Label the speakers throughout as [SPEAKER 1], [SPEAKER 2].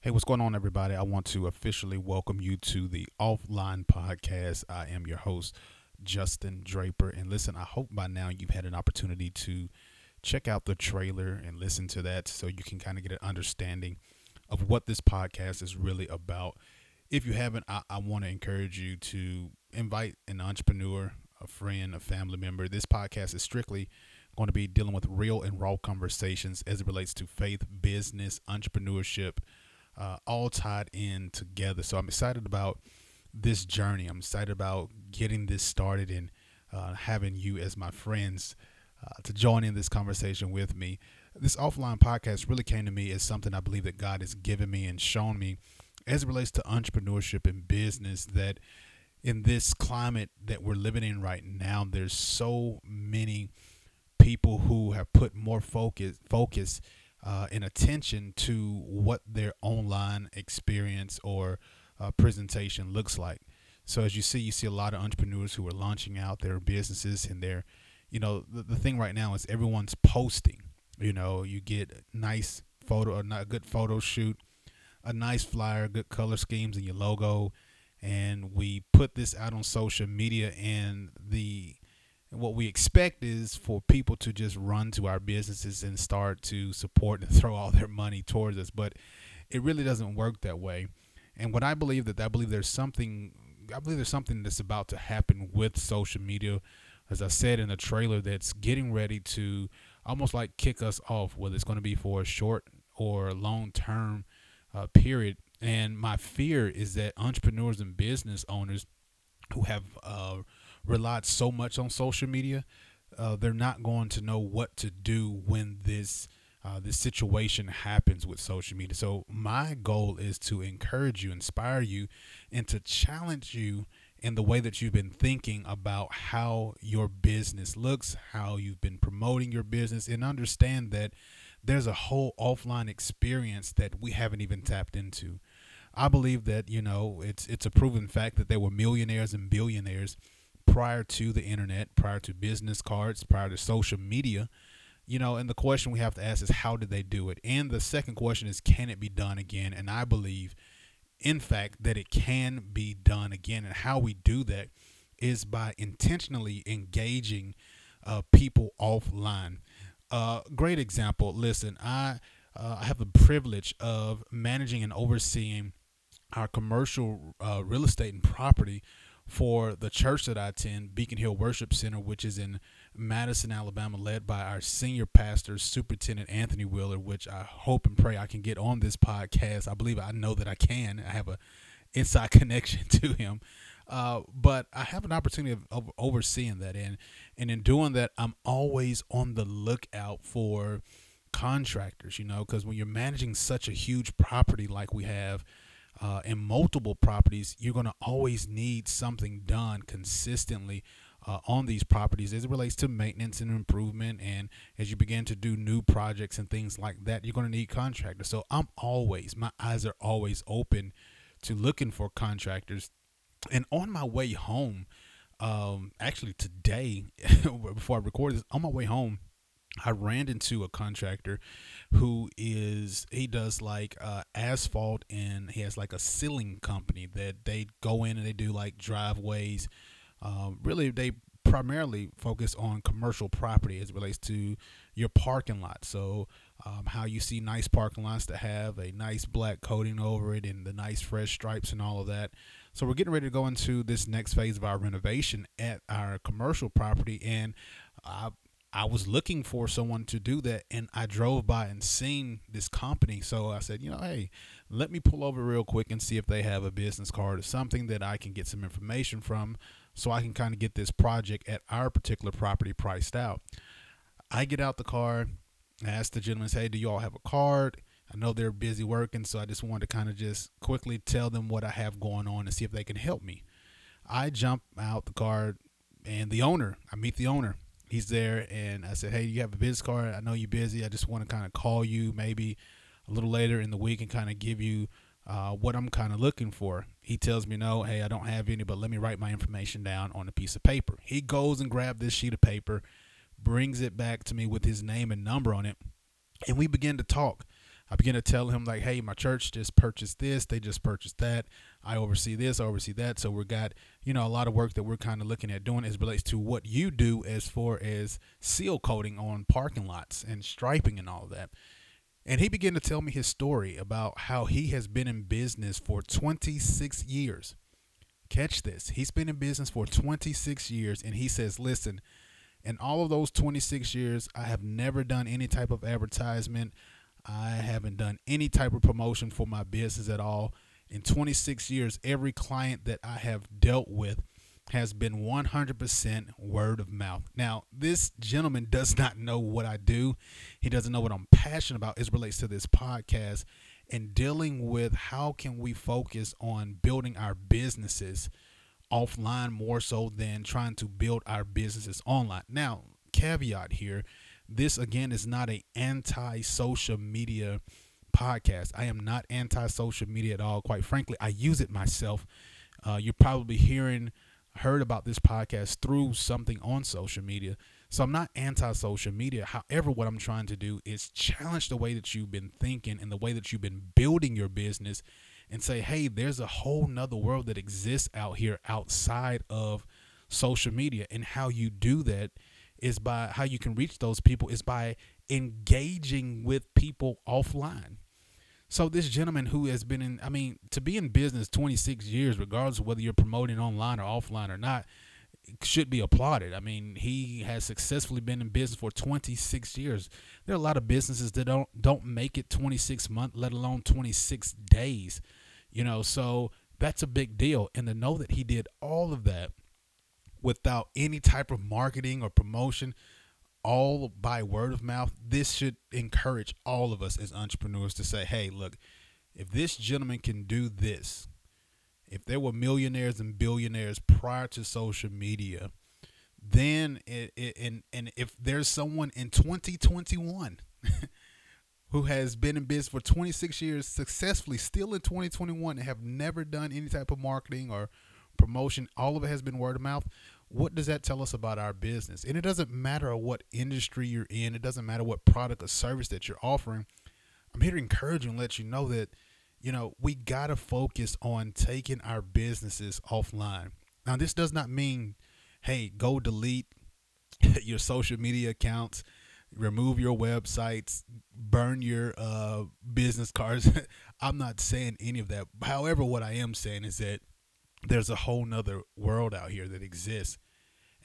[SPEAKER 1] Hey, what's going on, everybody? I want to officially welcome you to the Offline Podcast. I am your host, Justin Draper. And listen, I hope by now you've had an opportunity to check out the trailer and listen to that so you can kind of get an understanding of what this podcast is really about. If you haven't, I, I want to encourage you to invite an entrepreneur, a friend, a family member. This podcast is strictly going to be dealing with real and raw conversations as it relates to faith, business, entrepreneurship uh, all tied in together. So I'm excited about this journey. I'm excited about getting this started and uh, having you as my friends uh, to join in this conversation with me. This offline podcast really came to me as something I believe that God has given me and shown me as it relates to entrepreneurship and business that in this climate that we're living in right now, there's so many people who have put more focus focus uh, and attention to what their online experience or uh, presentation looks like. So as you see, you see a lot of entrepreneurs who are launching out their businesses and they're, you know, the, the thing right now is everyone's posting. You know, you get nice photo, a not good photo shoot, a nice flyer, good color schemes and your logo, and we put this out on social media and the and what we expect is for people to just run to our businesses and start to support and throw all their money towards us. But it really doesn't work that way. And what I believe that I believe there's something I believe there's something that's about to happen with social media, as I said in the trailer, that's getting ready to almost like kick us off, whether it's going to be for a short or long term uh, period. And my fear is that entrepreneurs and business owners who have uh, relied so much on social media, uh, they're not going to know what to do when this uh, this situation happens with social media. So my goal is to encourage you, inspire you, and to challenge you in the way that you've been thinking about how your business looks, how you've been promoting your business, and understand that there's a whole offline experience that we haven't even tapped into. I believe that you know it's it's a proven fact that there were millionaires and billionaires prior to the internet, prior to business cards, prior to social media. You know, and the question we have to ask is how did they do it? And the second question is can it be done again? And I believe, in fact, that it can be done again. And how we do that is by intentionally engaging uh, people offline. Uh, great example. Listen, I uh, I have the privilege of managing and overseeing our commercial uh, real estate and property for the church that I attend, Beacon Hill Worship Center, which is in Madison, Alabama, led by our senior pastor, Superintendent Anthony Wheeler, which I hope and pray I can get on this podcast. I believe I know that I can. I have a inside connection to him. Uh, but I have an opportunity of, overseeing that, and and in doing that, I'm always on the lookout for contractors. You know, because when you're managing such a huge property like we have, uh, in multiple properties, you're going to always need something done consistently uh, on these properties as it relates to maintenance and improvement. And as you begin to do new projects and things like that, you're going to need contractors. So I'm always, my eyes are always open to looking for contractors. And on my way home, um, actually today, before I record this, on my way home, I ran into a contractor who is he does like uh, asphalt and he has like a sealing company that they go in and they do like driveways. Um, really, they primarily focus on commercial property as it relates to your parking lot. So, um, how you see nice parking lots that have a nice black coating over it and the nice fresh stripes and all of that. So, we're getting ready to go into this next phase of our renovation at our commercial property, and I I was looking for someone to do that, and I drove by and seen this company. So I said, you know, hey, let me pull over real quick and see if they have a business card or something that I can get some information from, so I can kind of get this project at our particular property priced out. I get out the car, I ask the gentleman, hey, do you all have a card? I know they're busy working, so I just wanted to kind of just quickly tell them what I have going on and see if they can help me. I jump out the car, and the owner, I meet the owner he's there and I said, Hey, you have a business card? I know you're busy. I just want to kind of call you maybe a little later in the week and kind of give you uh, what I'm kind of looking for. He tells me, No, hey, I don't have any, but let me write my information down on a piece of paper. He goes and grabs this sheet of paper, brings it back to me with his name and number on it, and we begin to talk. I begin to tell him like, hey, my church just purchased this, they just purchased that. I oversee this, I oversee that. So we got, you know, a lot of work that we're kind of looking at doing as relates to what you do as far as seal coating on parking lots and striping and all of that. And he began to tell me his story about how he has been in business for 26 years. Catch this. He's been in business for 26 years and he says, "Listen, in all of those 26 years, I have never done any type of advertisement. I haven't done any type of promotion for my business at all. In 26 years, every client that I have dealt with has been 100% word of mouth. Now, this gentleman does not know what I do. He doesn't know what I'm passionate about as relates to this podcast and dealing with how can we focus on building our businesses offline more so than trying to build our businesses online. Now, caveat here, this again is not a anti-social media podcast. I am not anti-social media at all. Quite frankly, I use it myself. Uh, you're probably hearing heard about this podcast through something on social media. So I'm not anti social media. However, what I'm trying to do is challenge the way that you've been thinking and the way that you've been building your business and say, hey, there's a whole nother world that exists out here outside of social media. And how you do that is by how you can reach those people is by engaging with people offline. So this gentleman who has been in, I mean, to be in business 26 years, regardless of whether you're promoting online or offline or not, should be applauded. I mean, he has successfully been in business for 26 years. There are a lot of businesses that don't don't make it 26 months, let alone 26 days. You know, so that's a big deal. And to know that he did all of that without any type of marketing or promotion, all by word of mouth, this should encourage all of us as entrepreneurs to say, hey, look, if this gentleman can do this, if there were millionaires and billionaires prior to social media, then it, it, and and if there's someone in 2021 who has been in business for 26 years successfully still in 2021 and have never done any type of marketing or promotion all of it has been word of mouth what does that tell us about our business? And it doesn't matter what industry you're in, it doesn't matter what product or service that you're offering. I'm here to encourage you and let you know that, you know, we got to focus on taking our businesses offline. Now, this does not mean, hey, go delete your social media accounts, remove your websites, burn your uh, business cards. I'm not saying any of that. However, what I am saying is that there's a whole nother world out here that exists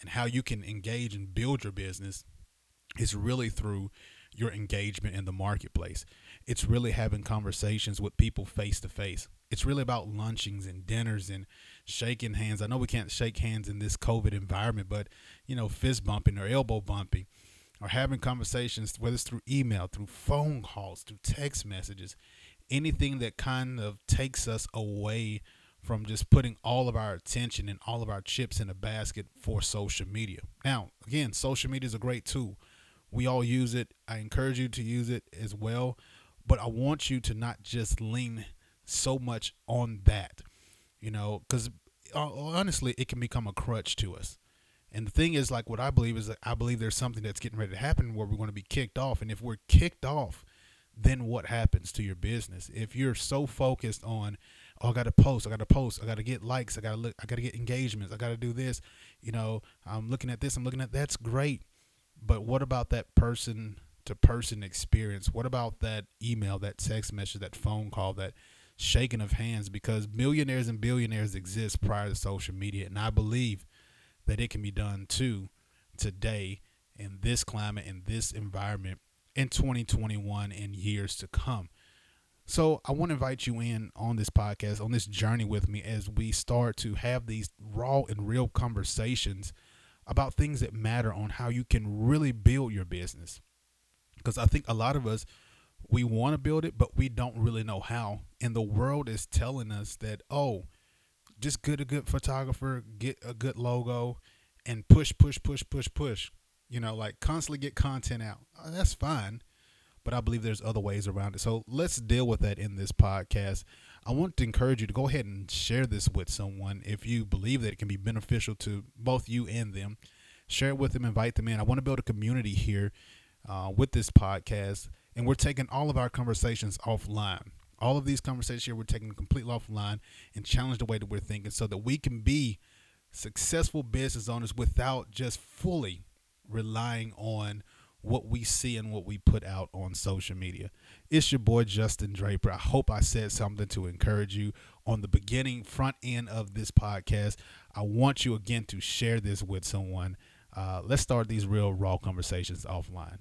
[SPEAKER 1] and how you can engage and build your business is really through your engagement in the marketplace. It's really having conversations with people face to face. It's really about lunchings and dinners and shaking hands. I know we can't shake hands in this COVID environment, but you know, fist bumping or elbow bumping or having conversations, whether it's through email, through phone calls, through text messages, anything that kind of takes us away from just putting all of our attention and all of our chips in a basket for social media. Now, again, social media is a great tool. We all use it. I encourage you to use it as well, but I want you to not just lean so much on that, you know, because uh, honestly, it can become a crutch to us. And the thing is, like, what I believe is that I believe there's something that's getting ready to happen where we're going to be kicked off. And if we're kicked off, then what happens to your business? If you're so focused on, oh, I got to post, I got to post, I got to get likes, I got to look, I got to get engagements, I got to do this. You know, I'm looking at this, I'm looking at that's great, but what about that person to person experience? What about that email, that text message, that phone call, that shaking of hands? Because millionaires and billionaires exist prior to social media, and I believe that it can be done too today in this climate, in this environment, in 2021 and years to come. So I want to invite you in on this podcast, on this journey with me as we start to have these raw and real conversations about things that matter on how you can really build your business. Because I think a lot of us, we want to build it, but we don't really know how. And the world is telling us that, oh, just get a good photographer, get a good logo, and push, push, push, push, push. You know, like constantly get content out. Uh, that's fine but I believe there's other ways around it. So let's deal with that in this podcast. I want to encourage you to go ahead and share this with someone if you believe that it can be beneficial to both you and them. Share it with them, invite them in. I want to build a community here uh, with this podcast And we're taking all of our conversations offline. All of these conversations here, we're taking completely offline and challenge the way that we're thinking so that we can be successful business owners without just fully relying on what we see and what we put out on social media. It's your boy Justin Draper. I hope I said something to encourage you on the beginning, front end of this podcast. I want you again to share this with someone. Uh, let's start these real raw conversations offline.